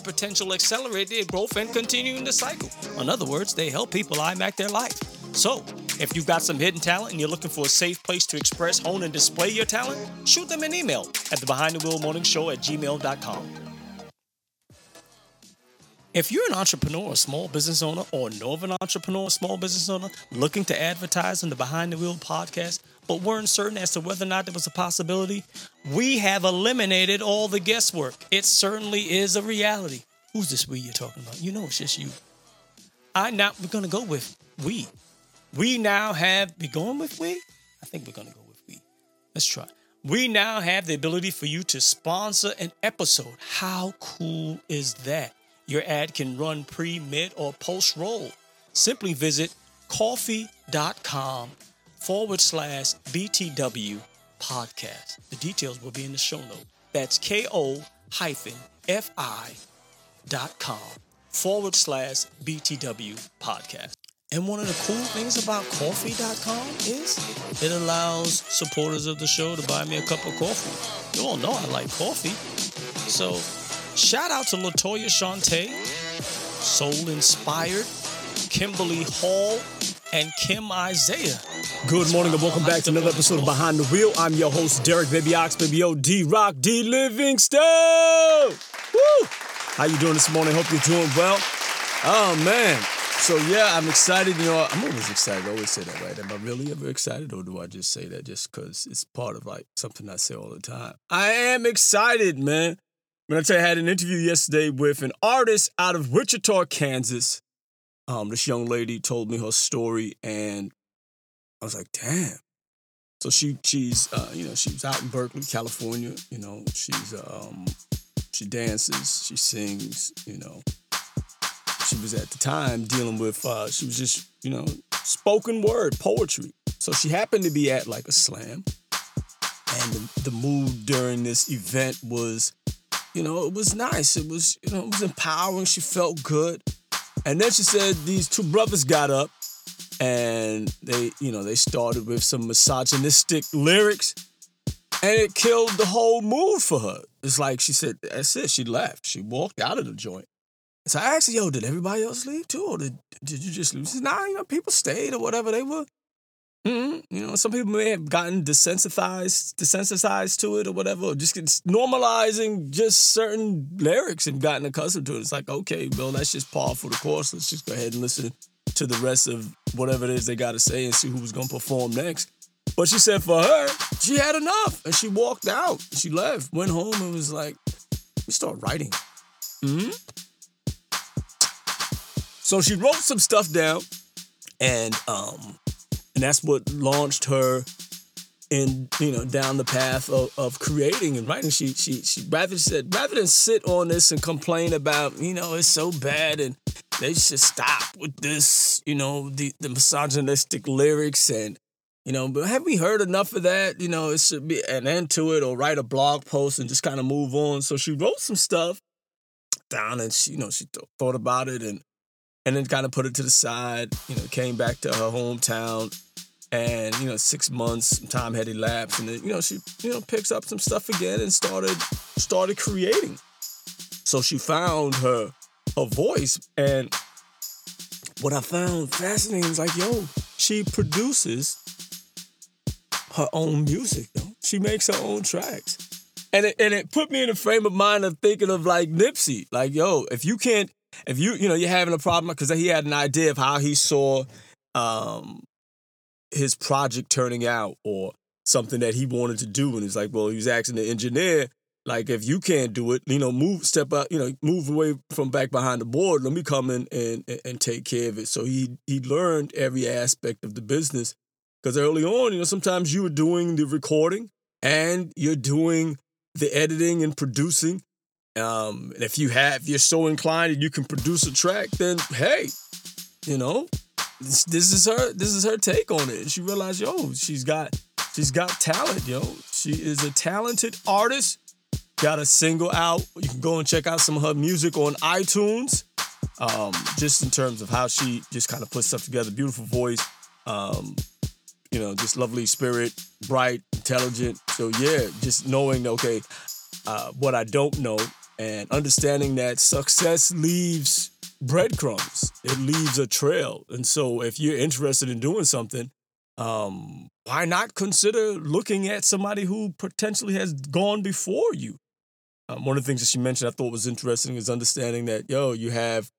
potential, accelerate their growth, and continuing the cycle. In other words, they help people IMAC their life. So, if you've got some hidden talent and you're looking for a safe place to express, hone, and display your talent, shoot them an email at the Behind the Wheel Morning Show at gmail.com. If you're an entrepreneur, a small business owner, or know of an entrepreneur, a small business owner looking to advertise on the Behind the Wheel podcast, but weren't certain as to whether or not there was a possibility, we have eliminated all the guesswork. It certainly is a reality. Who's this we you're talking about? You know it's just you. I now we're gonna go with we. We now have we going with we? I think we're gonna go with we. Let's try. We now have the ability for you to sponsor an episode. How cool is that? Your ad can run pre, mid, or post roll. Simply visit Ko-fi.com forward slash BTW podcast. The details will be in the show note. That's ko hyphen fi dot com forward slash BTW podcast. And one of the cool things about Ko-fi.com is it allows supporters of the show to buy me a cup of coffee. You all know I like coffee. So shout out to Latoya Shante, Soul Inspired, Kimberly Hall, and Kim Isaiah. Good morning and welcome back to another episode of Behind the Wheel. I'm your host, Derek Baby Ox, Baby O, D Rock, D Livingstone. Woo! How you doing this morning? Hope you're doing well. Oh man. So yeah, I'm excited. You know, I'm always excited. I always say that, right? Am I really ever excited, or do I just say that just because it's part of like something I say all the time? I am excited, man. I'm tell you, I had an interview yesterday with an artist out of Wichita, Kansas. Um, this young lady told me her story, and I was like, damn. So she she's uh, you know she's out in Berkeley, California. You know she's um she dances, she sings. You know she was at the time dealing with uh, she was just you know spoken word poetry. So she happened to be at like a slam, and the, the mood during this event was you know it was nice. It was you know it was empowering. She felt good. And then she said these two brothers got up and they, you know, they started with some misogynistic lyrics and it killed the whole mood for her. It's like she said, that's it. She left. She walked out of the joint. So I asked her, yo, did everybody else leave too? Or did, did you just leave? She said, nah, you know, people stayed or whatever they were. Mm-hmm. You know, some people may have gotten desensitized, desensitized to it or whatever, or just normalizing just certain lyrics and gotten accustomed to it. It's like, okay, well, that's just par for the course. Let's just go ahead and listen to the rest of whatever it is they got to say and see who's to perform next. But she said for her, she had enough and she walked out. She left, went home, and was like, we start writing. Mm-hmm. So she wrote some stuff down and um and that's what launched her in you know down the path of, of creating and writing. She she she rather said rather than sit on this and complain about you know it's so bad and they should stop with this you know the the misogynistic lyrics and you know but have we heard enough of that? You know it should be an end to it or write a blog post and just kind of move on. So she wrote some stuff down and she you know she th- thought about it and and then kind of put it to the side. You know, came back to her hometown, and you know, six months time had elapsed, and then you know she you know picks up some stuff again and started started creating. So she found her her voice, and what I found fascinating is like, yo, she produces her own music. Yo. She makes her own tracks. And it, and it put me in a frame of mind of thinking of like Nipsey. Like, yo, if you can't, if you, you know, you're having a problem, because he had an idea of how he saw um, his project turning out or something that he wanted to do. And he's like, well, he was asking the engineer, like, if you can't do it, you know, move, step up, you know, move away from back behind the board. Let me come in and, and, and take care of it. So he he learned every aspect of the business. Because early on, you know, sometimes you were doing the recording and you're doing the editing and producing. Um, and if you have, if you're so inclined and you can produce a track, then hey, you know, this, this is her. This is her take on it. She realized, yo, she's got, she's got talent, yo. She is a talented artist. Got a single out. You can go and check out some of her music on iTunes. Um, just in terms of how she just kind of puts stuff together. Beautiful voice. Um, you know, just lovely spirit, bright, intelligent. So yeah, just knowing okay, uh, what I don't know and understanding that success leaves breadcrumbs. It leaves a trail. And so if you're interested in doing something, um, why not consider looking at somebody who potentially has gone before you? Um, one of the things that she mentioned I thought was interesting is understanding that, yo, you have,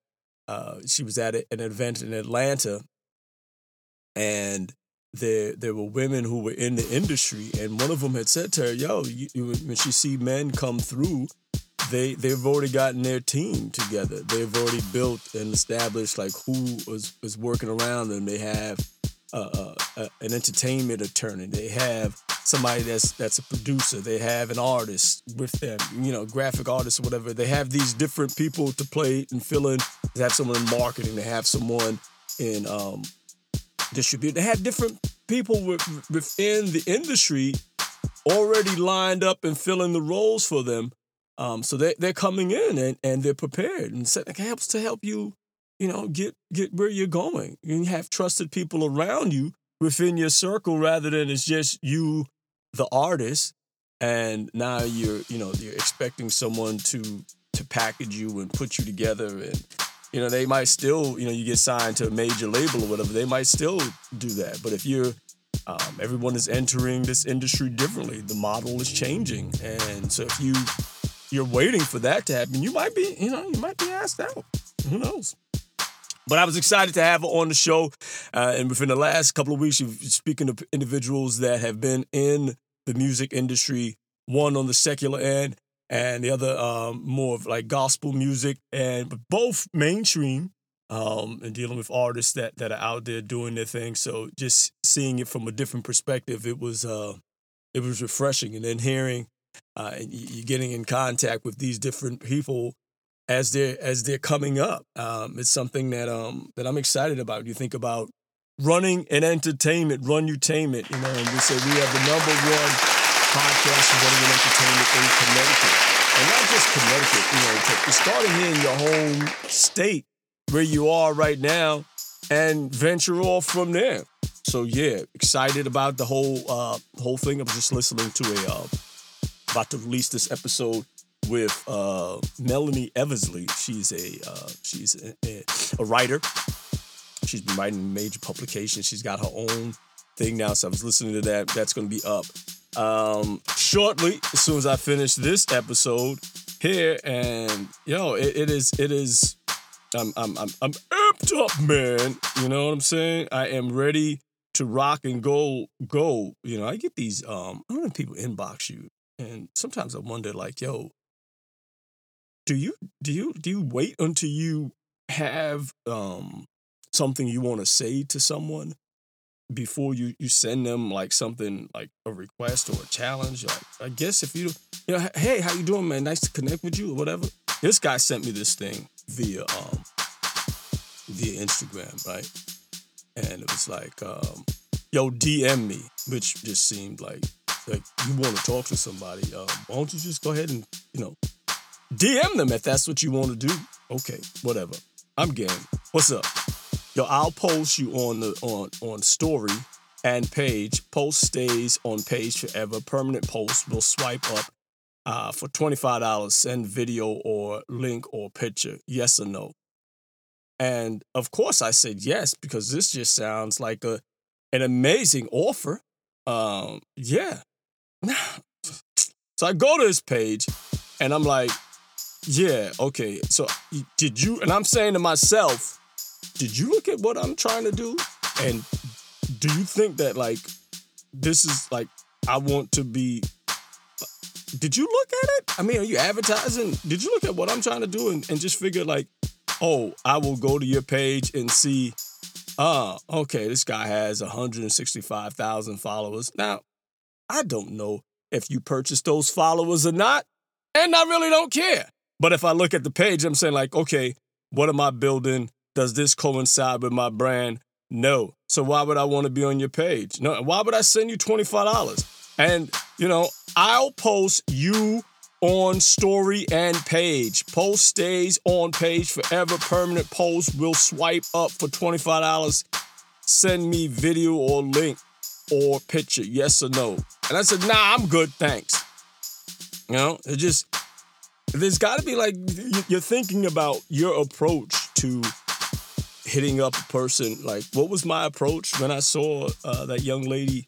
uh, she was at an event in Atlanta and there there were women who were in the industry, and one of them had said to her, "Yo, you, when she see men come through, they they've already gotten their team together. They've already built and established like who is, was working around them. They have uh, uh, an entertainment attorney. They have somebody that's that's a producer. They have an artist with them, you know, graphic artist or whatever. They have these different people to play and fill in. They have someone in marketing. They have someone in um, distribute. They have different people within the industry already lined up and filling the roles for them. Um, so they they're coming in and, and they're prepared and it helps to help you, you know, get get where you're going. You have trusted people around you within your circle rather than it's just you, the artist, and now you're you know you're expecting someone to to package you and put you together and you know, they might still, you know, you get signed to a major label or whatever, they might still do that. But if you're, um, everyone is entering this industry differently, the model is changing. And so if you, you're waiting for that to happen, you might be, you know, you might be asked out. Who knows? But I was excited to have her on the show. Uh, and within the last couple of weeks, you're speaking to individuals that have been in the music industry, one on the secular end and the other um, more of like gospel music, and both mainstream um, and dealing with artists that that are out there doing their thing. So just seeing it from a different perspective, it was uh, it was refreshing, and then hearing uh, and you getting in contact with these different people as they're as they're coming up. Um, it's something that um that I'm excited about. You think about running an entertainment, run entertainment, you know, and we say we have the number one podcast and running an entertainment in Connecticut. And not just Connecticut, you know, you're starting here in your home state where you are right now and venture off from there. So yeah, excited about the whole uh whole thing. I was just listening to a uh, about to release this episode with uh Melanie Eversley. She's a uh she's a, a, writer. She's been writing major publications. She's got her own thing now. So I was listening to that. That's gonna be up um, shortly as soon as I finish this episode here. And yo, it, it is it is I'm I'm I'm I'm amped up, man. You know what I'm saying? I am ready to rock and go go. You know, I get these um I don't know if people inbox you, and sometimes I wonder like, yo, do you do you do you wait until you have um something you want to say to someone before you you send them like something like a request or a challenge? Like i guess if you you know hey how you doing man? Nice to connect with you or whatever. This guy sent me this thing via um via instagram right? And it was like um yo dm me which just seemed like like you want to talk to somebody um, why don't you just go ahead and you know dm them if that's what you want to do okay whatever i'm game What's up? Yo, I'll post you on the on on story and page. Post stays on page forever. Permanent post will swipe up uh, for twenty five dollars. Send video or link or picture. Yes or no? And of course, I said yes because this just sounds like a an amazing offer. Um, yeah. so I go to this page and I'm like, yeah, okay. So did you? And I'm saying to myself, did you look at what I'm trying to do? And do you think that like this is like I want to be? Did you look at it? I mean, are you advertising? Did you look at what I'm trying to do and, and just figure like, oh, I will go to your page and see. Ah, okay, this guy has 165,000 followers. Now, I don't know if you purchased those followers or not, and I really don't care. But if I look at the page, I'm saying, like, okay, what am I building? Does this coincide with my brand? No. So why would I want to be on your page? No. Why would I send you $25? And, you know, I'll post you on story and page. Post stays on page forever. Permanent post will swipe up for $25. Send me video or link or picture, yes or no. And I said, nah, I'm good, thanks. You know, it just, there's got to be like, you're thinking about your approach to hitting up a person. Like, what was my approach when I saw uh, that young lady,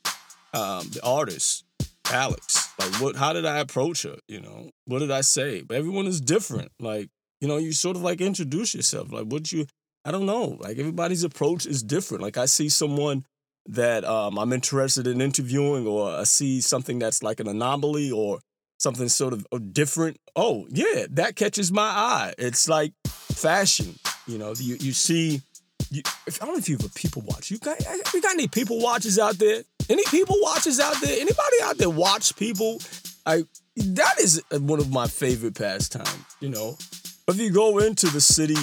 um, the artist, Alex? Like, what? How did I approach her? You know, what did I say? But everyone is different. Like, you know, you sort of like introduce yourself. Like, what you? I don't know. Like, everybody's approach is different. Like, I see someone that um, I'm interested in interviewing, or I see something that's like an anomaly or something sort of uh, different. Oh, yeah, that catches my eye. It's like fashion. You know, you, you see, you, if, I don't know if you have a people watch. You got, eh, you got any people watchers out there? Any people watchers out there? Anybody out there watch people? I that is uh, one of my favorite pastimes. You know, if you go into the city,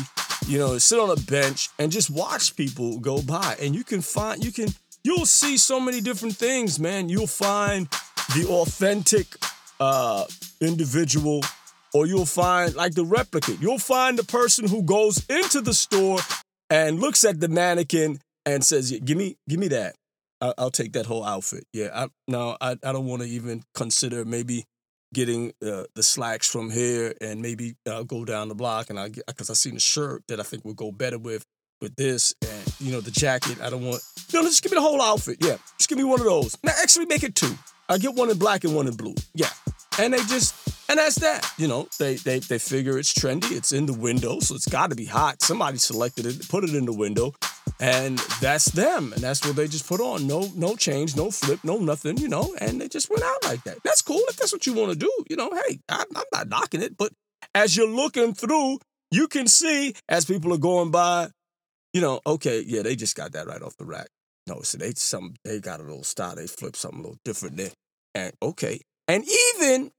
you know, sit on a bench and just watch people go by, and you can find you can you'll see so many different things, man. You'll find the authentic uh, individual, or you'll find like the replicate. You'll find the person who goes into the store and looks at the mannequin and says, "Give me, give me that. I- will take that whole outfit." Yeah, I, no, I, I don't want to even consider maybe getting uh, the slacks from here and maybe uh, go down the block and I get because I seen a shirt that I think would go better with with this and you know the jacket. I don't want no, just give me the whole outfit. Yeah, just give me one of those. Now actually make it two. I get one in black and one in blue. Yeah, and they just and that's that. You know, they they they figure it's trendy. It's in the window, so it's got to be hot. Somebody selected it, put it in the window, and that's them. And that's what they just put on. No no change, no flip, no nothing. You know, and they just went out like that. That's cool if that's what you want to do. You know, hey, I, I'm not knocking it, but as you're looking through, you can see as people are going by you know, okay, yeah, they just got that right off the rack. No, so they some they got a little style. They flip something a little different there. And okay. And even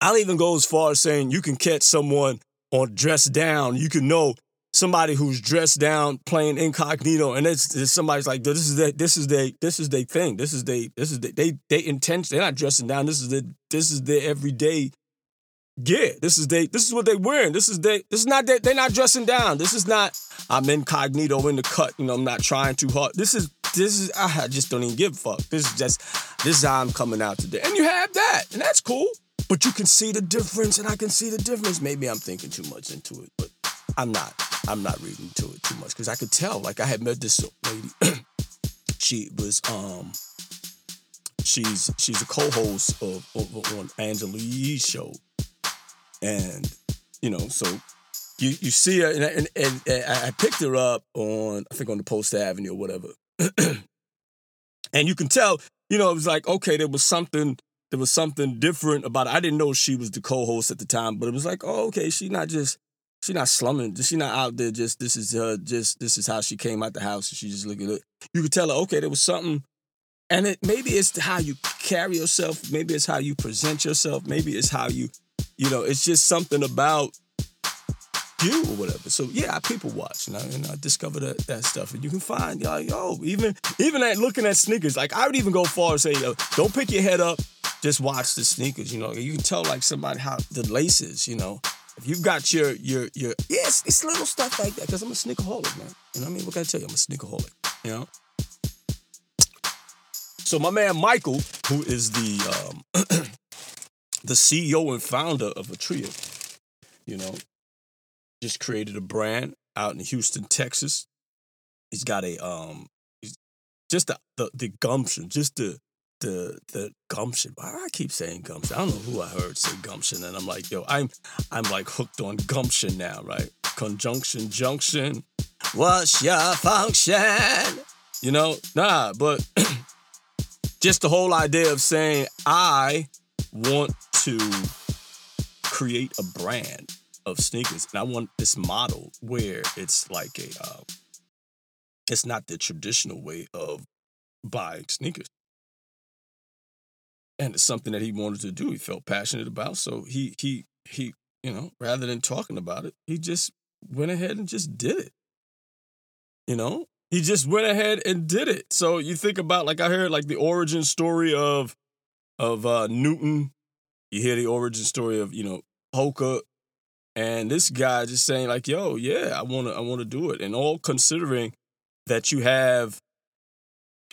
I'll even go as far as saying you can catch someone on dressed down. You can know somebody who's dressed down playing incognito, and it's, it's somebody's like, this is their, this is their, this is their thing. This is they, this is they, they, they intention. They're not dressing down. This is the, this is their everyday yeah, this is they. This is what they wearing. This is they. This is not they, are not dressing down. This is not. I'm incognito in the cut. You know, I'm not trying too hard. This is. This is. I just don't even give a fuck. This is just. This is how I'm coming out today, and you have that, and that's cool. But you can see the difference, and I can see the difference. Maybe I'm thinking too much into it, but I'm not. I'm not reading to it too much because I could tell. Like I had met this lady. she was um. She's she's a co-host of, of on Angela Yee's show and you know, so you you see her, and, and, and, and I picked her up on I think on the Post Avenue or whatever, and you can tell, you know, it was like okay, there was something. There was something different about it. I didn't know she was the co-host at the time, but it was like, oh, okay, she's not just she's not slumming. She's not out there just this is her just this is how she came out the house and she just look at it. You could tell her, okay, there was something and it maybe it's how you carry yourself, maybe it's how you present yourself, maybe it's how you you know, it's just something about you or whatever. So yeah, people watch and I, and I discover that, that stuff. And you can find like, yo, even even at looking at sneakers, like I would even go far and say, yo, don't pick your head up, just watch the sneakers. You know, you can tell like somebody how the laces, you know, if you've got your your your yes, it's little stuff like that. Because I'm a sneakerholic, man. You know what I mean? What can I tell you? I'm a sneakerholic. You know. So my man Michael, who is the um, the CEO and founder of Atria, you know, just created a brand out in Houston, Texas. He's got a um, just the the, the gumption, just the the the gumption. I keep saying gumption? I don't know who I heard say gumption, and I'm like, yo, I'm I'm like hooked on gumption now, right? Conjunction, junction. What's your function? You know, nah, but just the whole idea of saying I want to create a brand of sneakers, and I want this model where it's like a, uh, it's not the traditional way of buying sneakers and it's something that he wanted to do. He felt passionate about, so he he he you know rather than talking about it, he just went ahead and just did it. You know, he just went ahead and did it. So you think about like I heard like the origin story of of uh, Newton. You hear the origin story of you know Hoka, and this guy just saying like, "Yo, yeah, I want to I want to do it," and all considering that you have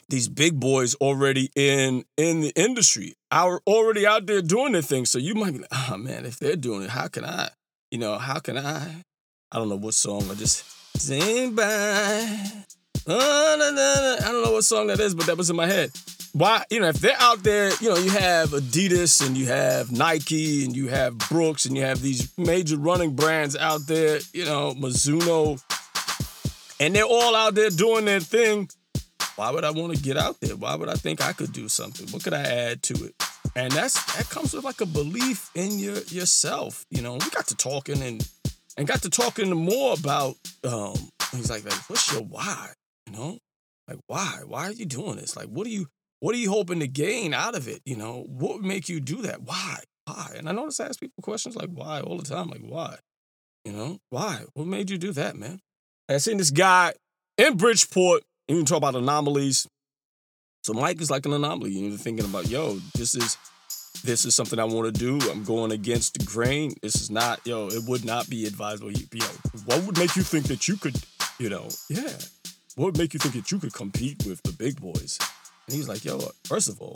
these big boys already in in the industry are already out there doing their thing so you might be like oh man if they're doing it how can i you know how can i i don't know what song i just sing by. I don't know what song that is but that was in my head why you know if they're out there you know you have adidas and you have nike and you have brooks and you have these major running brands out there you know mizuno and they're all out there doing their thing why would I want to get out there? Why would I think I could do something? What could I add to it? And that's that comes with like a belief in your yourself. You know, we got to talking and and got to talking more about um he's like, like what's your why? You know? Like why? Why are you doing this? Like what are you what are you hoping to gain out of it? You know, what would make you do that? Why? Why? And I notice I ask people questions like why all the time. Like, why? You know, why? What made you do that, man? I seen this guy in Bridgeport you can talk about anomalies. So Mike is like an anomaly. You're thinking about, yo, this is this is something I want to do. I'm going against the grain. This is not, yo, it would not be advisable. Yo, what would make you think that you could, you know, yeah, what would make you think that you could compete with the big boys? And he's like, yo, first of all,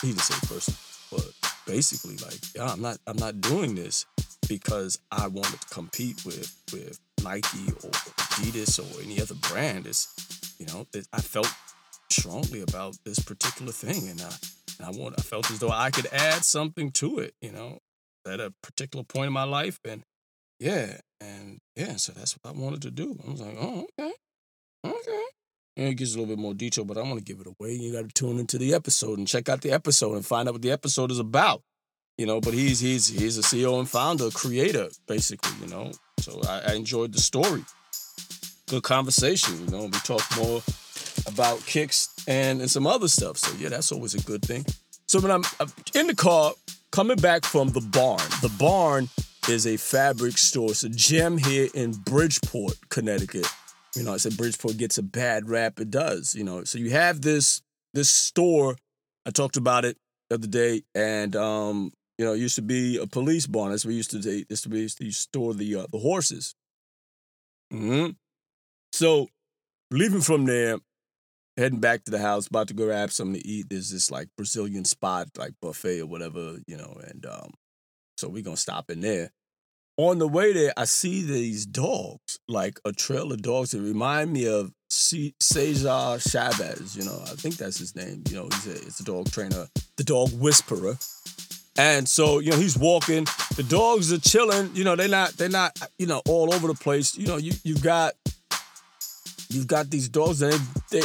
he didn't say first, but basically, like, yeah, I'm not, I'm not doing this because I wanted to compete with with Nike or Adidas or any other brand. It's you know, I felt strongly about this particular thing, and I, and I want, I felt as though I could add something to it, you know, at a particular point in my life, and yeah, and yeah, so that's what I wanted to do. I was like, oh, okay. And it gives a little bit more detail, but I want to give it away. You got to tune into the episode and check out the episode and find out what the episode is about. You know, but he's he's he's a CEO and founder, creator, basically. You know, so I, I enjoyed the story good conversation. You know, we talk more about kicks and, and some other stuff. So yeah, that's always a good thing. So when I'm in the car coming back from the barn, the barn is a fabric store. It's a gem here in Bridgeport, Connecticut. You know, I said Bridgeport gets a bad rap. It does. You know, so you have this this store. I talked about it the other day, and um, you know, it used to be a police barn. Where we used to. They used to be used to store the uh, the horses. Mm-hmm. So leaving from there, heading back to the house, about to go grab something to eat. There's this like Brazilian spot, like buffet or whatever, you know, and um, so we're gonna stop in there. On the way there, I see these dogs, like a trail of dogs that remind me of C- Cesar Chavez. You know, I think that's his name. You know, he's a, it's a dog trainer, the dog whisperer. And so, you know, he's walking. The dogs are chilling. You know, they're not, they're not, you know, all over the place. You know, you you've got you've got these dogs and they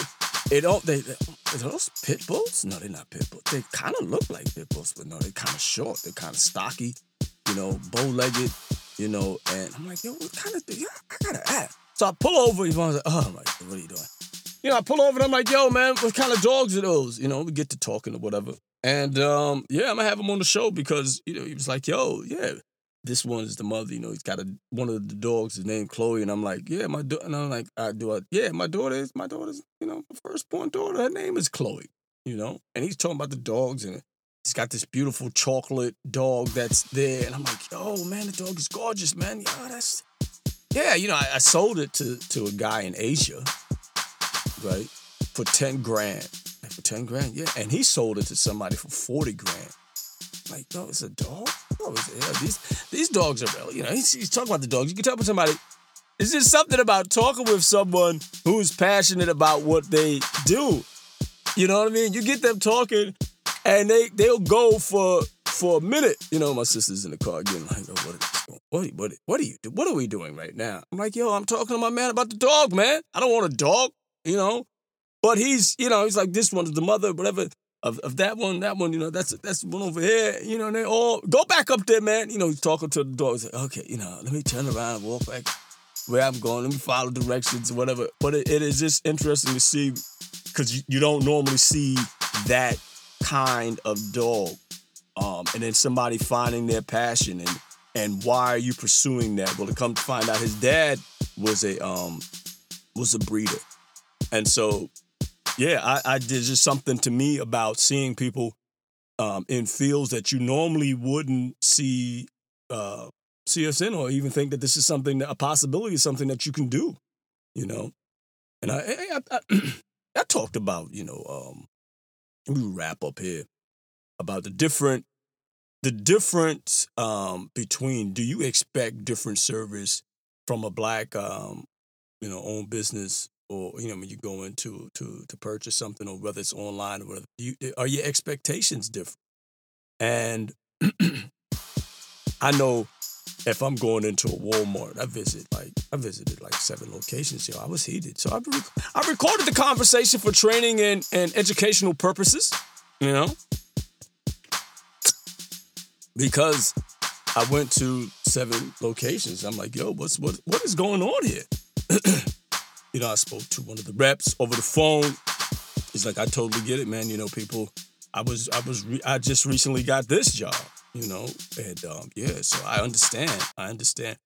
they, don't they, they are those pit bulls? No, they're not pit bulls. They kind of look like pit bulls, but no, they're kind of short. They're kind of stocky, you know, bow-legged, you know. And I'm like, yo, what kind of thing? I gotta ask. So I pull over. Yvonne's like, oh, I'm like, what are you doing? You know, I pull over and I'm like, yo, man, what kind of dogs are those? You know, we get to talking or whatever. And um, yeah, I'm gonna have him on the show because you know he was like, yo, yeah, this one is the mother, you know, he's got a one of the dogs is named Chloe, and I'm like, yeah, my daughter, and I'm like, I do, a, yeah, my daughter is my daughter's, you know, my firstborn daughter, her name is Chloe, you know, and he's talking about the dogs, and he's got this beautiful chocolate dog that's there, and I'm like, yo, man, the dog is gorgeous, man. Yeah, that's yeah, you know, I, I sold it to to a guy in Asia, right, for ten grand. Like, for ten grand, yeah, and he sold it to somebody for forty grand. Like, no, it's a dog. Oh, yeah, these these dogs are real. You know, he's, he's talking about the dogs. You can tell with somebody. It's just something about talking with someone who's passionate about what they do. You know what I mean? You get them talking, and they they'll go for for a minute. You know, my sister's in the car getting like, oh, what, is, what, what, what are you, what are we doing right now? I'm like, yo, I'm talking to my man about the dog, man. I don't want a dog, you know. But he's, you know, he's like, this one's the mother, whatever of, of that one, that one, you know, that's that's one over here, you know, and they all go back up there, man. You know, he's talking to the dog. He's like, okay, you know, let me turn around walk back where I'm going. Let me follow directions or whatever. But it, it is just interesting to see because you, you don't normally see that kind of dog. Um, and then somebody finding their passion and and why are you pursuing that? Well, to come to find out, his dad was a um was a breeder, and so yeah, I, I there's just something to me about seeing people um, in fields that you normally wouldn't see uh, see us in, or even think that this is something that a possibility is something that you can do, you know. And I I, I, I talked about you know um, we wrap up here about the different the difference um, between do you expect different service from a black um, you know owned business or you know when you go into to to purchase something or whether it's online or whatever you, are your expectations different? And i know if i'm going into a walmart i visit like i visited like seven locations yo i was heated. So i, rec- I recorded the conversation for training and, and educational purposes you know? Because i went to seven locations. I'm like yo what's what what is going on here? You know, I spoke to one of the reps over the phone. He's like, I totally get it, man. You know, people, I was, I was, re- I just recently got this job, you know, and um, yeah, so I understand. I understand.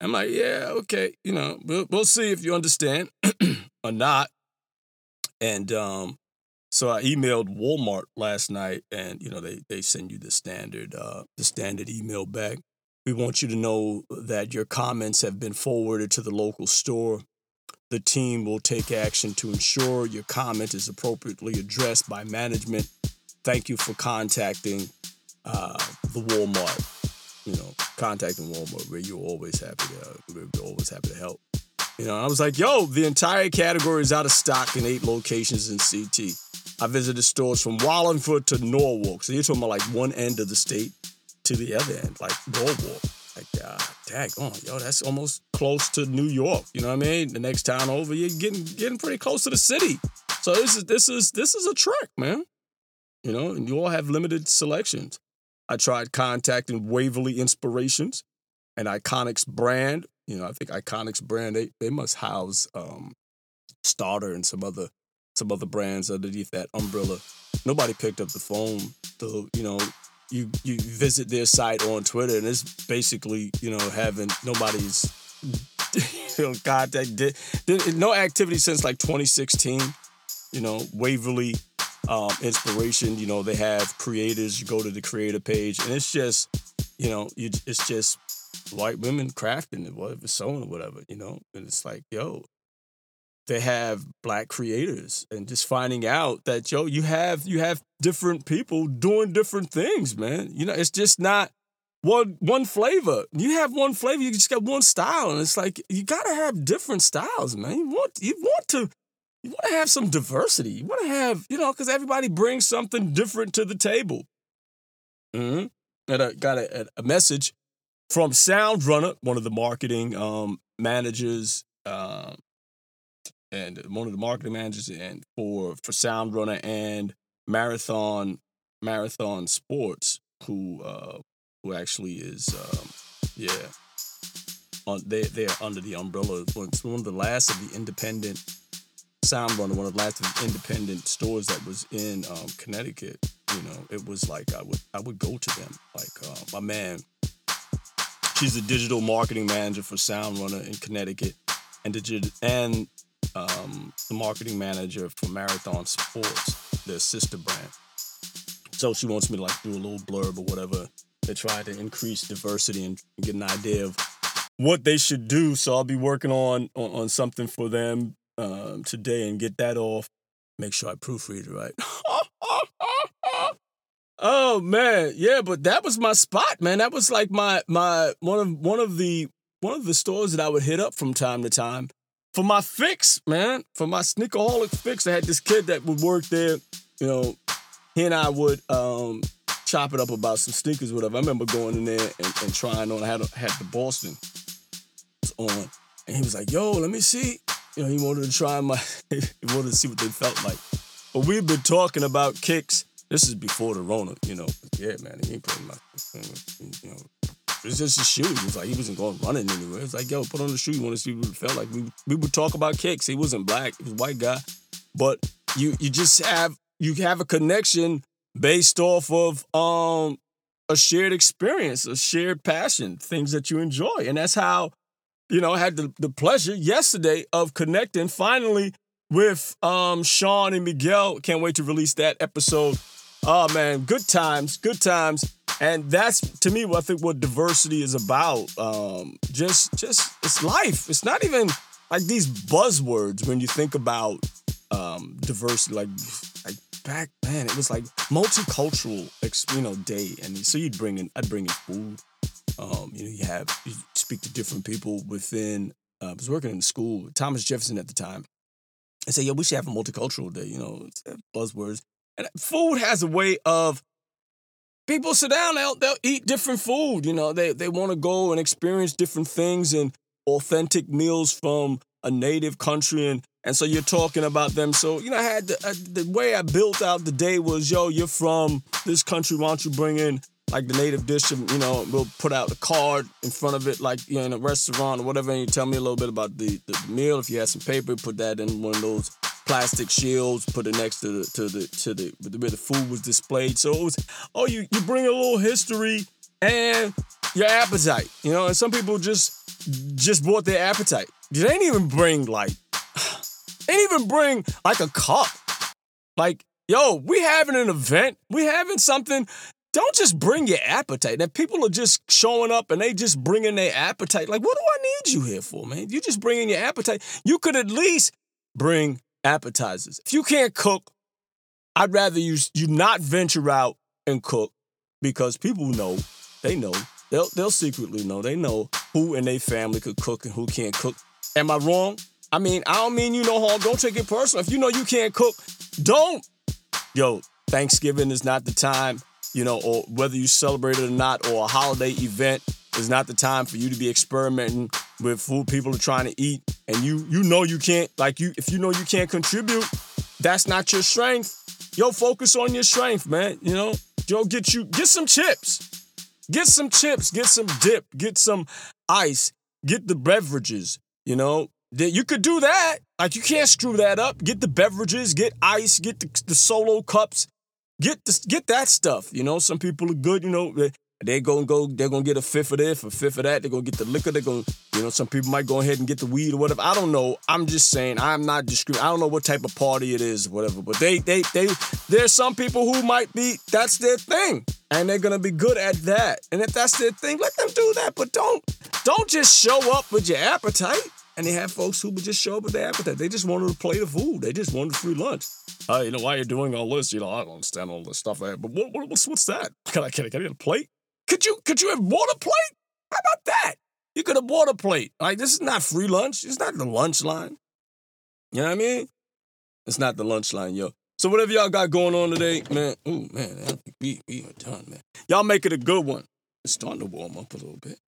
I'm like, yeah, okay, you know, we'll, we'll see if you understand or not. And um, so I emailed Walmart last night, and you know, they they send you the standard, uh, the standard email back. We want you to know that your comments have been forwarded to the local store the team will take action to ensure your comment is appropriately addressed by management. Thank you for contacting uh, the Walmart. You know, contacting Walmart where you're always happy to we're always happy to help. You know, I was like, yo, the entire category is out of stock in eight locations in CT. I visited stores from Wallingford to Norwalk. So you're talking about like one end of the state to the other end, like Norwalk. Like, uh, on, yo, that's almost close to New York. You know what I mean? The next town over, you're getting getting pretty close to the city. So this is this is this is a trek, man. You know, and you all have limited selections. I tried contacting Waverly Inspirations, an Iconix brand. You know, I think Iconix brand they they must house um, Starter and some other some other brands underneath that umbrella. Nobody picked up the phone. So you know, you you visit their site on Twitter and it's basically you know having nobody's you know contact did, did no activity since like 2016 you know Waverly um, inspiration you know they have creators you go to the creator page and it's just you know you it's just white women crafting it whatever sewing or whatever you know and it's like yo they have black creators and just finding out that yo you have you have different people doing different things man. You know it's just not one one flavor. You have one flavor you just got one style and it's like you gotta have different styles man. You want you want to you want to have some diversity you want to have you know because everybody brings something different to the table mm-hmm. and I got a, a message from sound runner one of the marketing um managers um and one of the marketing managers and for for Sound Runner and Marathon Marathon Sports, who uh, who actually is um, yeah, on they they're under the umbrella. It's one of the last of the independent Sound Runner, one of the last independent stores that was in um, Connecticut. You know, it was like I would I would go to them. Like uh, my man, she's a digital marketing manager for Sound Runner in Connecticut, and and um, the marketing manager for Marathon Sports, their sister brand. So she wants me to like do a little blurb or whatever to try to increase diversity and get an idea of what they should do. So I'll be working on on, on something for them um, today and get that off. Make sure I proofread it right. oh man, yeah, but that was my spot, man. That was like my my one of one of the one of the stores that I would hit up from time to time for my fix, man. For my sneakerholic fix. I had this kid that would work there. You know, he and I would um, chop it up about some sneakers, whatever. I remember going in there and, and trying on. I had had the Boston on, and he was like, "Yo, let me see." You know, he wanted to try my. he wanted to see what they felt like. But we've been talking about kicks. This is before the Rona, you know. Yeah, man, he ain't putting my, you know, it's just a shoe. He was like, he wasn't going running anywhere. It's like, yo, put on the shoe. You want to see what it felt like? We we would talk about kicks. He wasn't black. He was white guy, but you you just have you have a connection based off of um a shared experience, a shared passion, things that you enjoy, and that's how you know had the, the pleasure yesterday of connecting finally with um Sean and Miguel. Can't wait to release that episode. Oh man, good times, good times and that's to me what I think what diversity is about. Um, just just it's life. It's not even like these buzzwords when you think about um, diversity. Like like back then, it was like multicultural, you know, day, and so you'd bring in I'd bring in food. Um, you know, you have you speak to different people within. Uh, I was working in the school, Thomas Jefferson at the time. I say, yo, we should have a multicultural day. You know, buzzwords. And food has a way of people sit down, they'll, they'll eat different food. You know, they, they want to go and experience different things and authentic meals from a native country. And, and so you're talking about them. So, you know, I had the, uh, the way I built out the day was, yo, you're from this country. Why don't you bring in like the native dish? You know, we'll put out a card in front of it, like, you know, in a restaurant or whatever. And you tell me a little bit about the, the meal. If you had some paper, put that in one of those plastic shields, put it next to the to the to the where the food was displayed. So it was oh you you bring a little history and your appetite, you know. And some people just just bought their appetite. They didn't even bring like they didn't even bring like a cup. Like yo, we having an event, we having something. Don't just bring your appetite. That people are just showing up and they just bringing their appetite. Like, what do I need you here for, man? You just bringing your appetite. You could at least bring appetizers. If you can't cook, I'd rather you you not venture out and cook because people know, they know, they'll they'll secretly know, they know who in their family could cook and who can't cook. Am I wrong? I mean, I don't mean you no harm. Don't take it personal. If you know you can't cook, don't. Yo, Thanksgiving is not the time, you know, or whether you celebrate it or not, or a holiday event is not the time for you to be experimenting with food people are trying to eat. And you you know you can't like you if you know you can't contribute that's not your strength. Yo focus on your strength man you know? Yo get you get some chips. Get some chips get some dip get some ice get the beverages you know? You could do that. Like you can't screw that up. Get the beverages get ice get the, the solo cups get the, get that stuff you know some people are good you know they go and go, they're gonna get a fifth of this, a fifth of that. They're gonna get the liquor. They're gonna, you know, some people might go ahead and get the weed or whatever. I don't know. I'm just saying. I'm not discriminating. I don't know what type of party it is, whatever. But they, they, they. There's some people who might be. That's their thing, and they're gonna be good at that. And if that's their thing, let them do that. But don't, don't just show up with your appetite. And they have folks who would just show up with their appetite. They just wanted to play the food. They just wanted free lunch. uh, you know, why you're doing all this. You know, I don't understand all this stuff. But what, what, what's what's that? Can I can I get a plate? Could you could you have bought a plate? How about that? You could have bought a plate. Like this is not free lunch. It's not the lunch line. You know what I mean? It's not the lunch line, yo. So whatever y'all got going on today, man. Ooh, man, we we are done, man. Y'all make it a good one. It's starting to warm up a little bit.